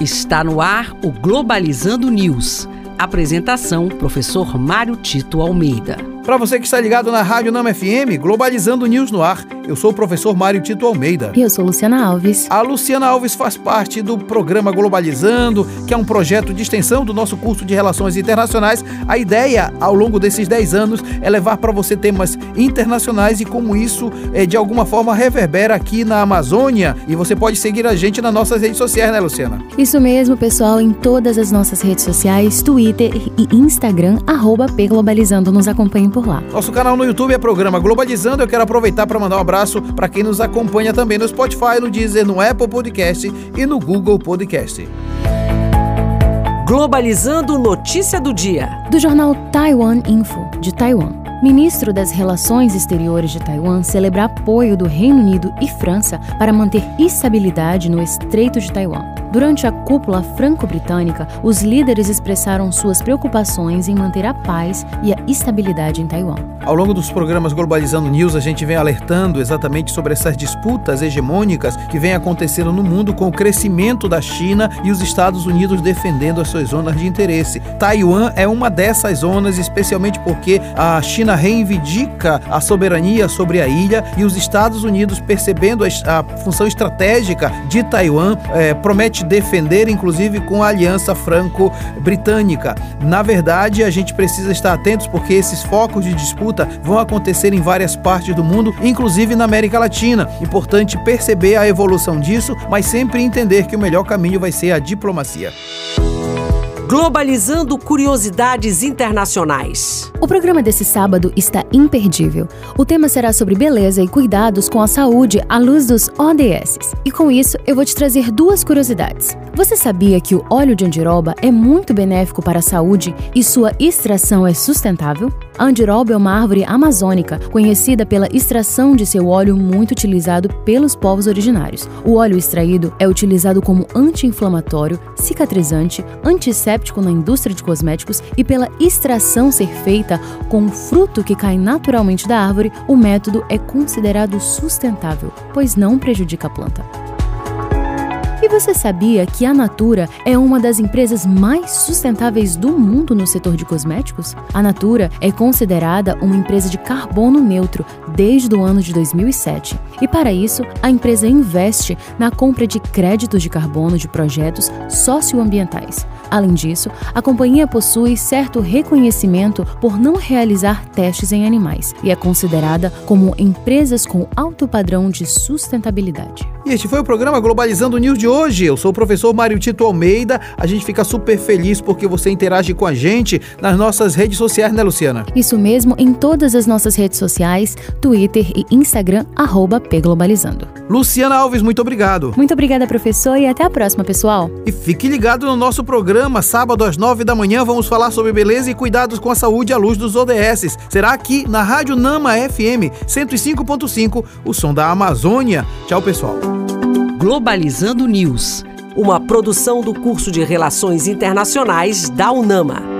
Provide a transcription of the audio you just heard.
Está no ar o Globalizando News. Apresentação: Professor Mário Tito Almeida. Para você que está ligado na Rádio Nama FM, Globalizando News no ar. Eu sou o professor Mário Tito Almeida. E eu sou Luciana Alves. A Luciana Alves faz parte do programa Globalizando, que é um projeto de extensão do nosso curso de Relações Internacionais. A ideia, ao longo desses 10 anos, é levar para você temas internacionais e como isso, é, de alguma forma, reverbera aqui na Amazônia. E você pode seguir a gente nas nossas redes sociais, né, Luciana? Isso mesmo, pessoal, em todas as nossas redes sociais, Twitter e Instagram, arroba Pglobalizando. Nos acompanhem por lá. Nosso canal no YouTube é programa Globalizando. Eu quero aproveitar para mandar um abraço abraço para quem nos acompanha também no Spotify, no Deezer, no Apple Podcast e no Google Podcast. Globalizando notícia do dia. Do jornal Taiwan Info, de Taiwan. Ministro das Relações Exteriores de Taiwan celebra apoio do Reino Unido e França para manter estabilidade no Estreito de Taiwan. Durante a cúpula franco-britânica, os líderes expressaram suas preocupações em manter a paz e a estabilidade em Taiwan. Ao longo dos programas Globalizando News, a gente vem alertando exatamente sobre essas disputas hegemônicas que vêm acontecendo no mundo com o crescimento da China e os Estados Unidos defendendo as suas zonas de interesse. Taiwan é uma dessas zonas, especialmente porque a China reivindica a soberania sobre a ilha e os Estados Unidos, percebendo a, função estratégica de Taiwan, é, promete defender, inclusive com a aliança franco-britânica. Na verdade, a gente precisa estar atentos porque esses focos de disputa vão acontecer em várias partes do mundo, inclusive na América Latina. Importante perceber a evolução disso, mas sempre entender que o melhor caminho vai ser a diplomacia. Globalizando curiosidades internacionais. O programa desse sábado está imperdível. O tema será sobre beleza e cuidados com a saúde à luz dos ODS. E com isso, eu vou te trazer duas curiosidades. Você sabia que o óleo de andiroba é muito benéfico para a saúde e sua extração é sustentável? A andiroba é uma árvore amazônica, conhecida pela extração de seu óleo muito utilizado pelos povos originários. O óleo extraído é utilizado como anti-inflamatório, cicatrizante, antisséptico na indústria de cosméticos e pela extração ser feita com o fruto que cai naturalmente da árvore, o método é considerado sustentável, pois não prejudica a planta. E você sabia que a Natura é uma das empresas mais sustentáveis do mundo no setor de cosméticos? A Natura é considerada uma empresa de carbono neutro desde o ano de 2007. E para isso, a empresa investe na compra de créditos de carbono de projetos socioambientais. Além disso, a companhia possui certo reconhecimento por não realizar testes em animais e é considerada como empresas com alto padrão de sustentabilidade. E este foi o programa Globalizando News de hoje. Eu sou o professor Mário Tito Almeida. A gente fica super feliz porque você interage com a gente nas nossas redes sociais, né, Luciana? Isso mesmo, em todas as nossas redes sociais, Twitter e Instagram, arroba Pglobalizando. Luciana Alves, muito obrigado. Muito obrigada, professor, e até a próxima, pessoal. E fique ligado no nosso programa, sábado às nove da manhã, vamos falar sobre beleza e cuidados com a saúde à luz dos ODS. Será aqui na Rádio Nama FM 105.5, o som da Amazônia. Tchau, pessoal. Globalizando News, uma produção do curso de Relações Internacionais da UNAMA.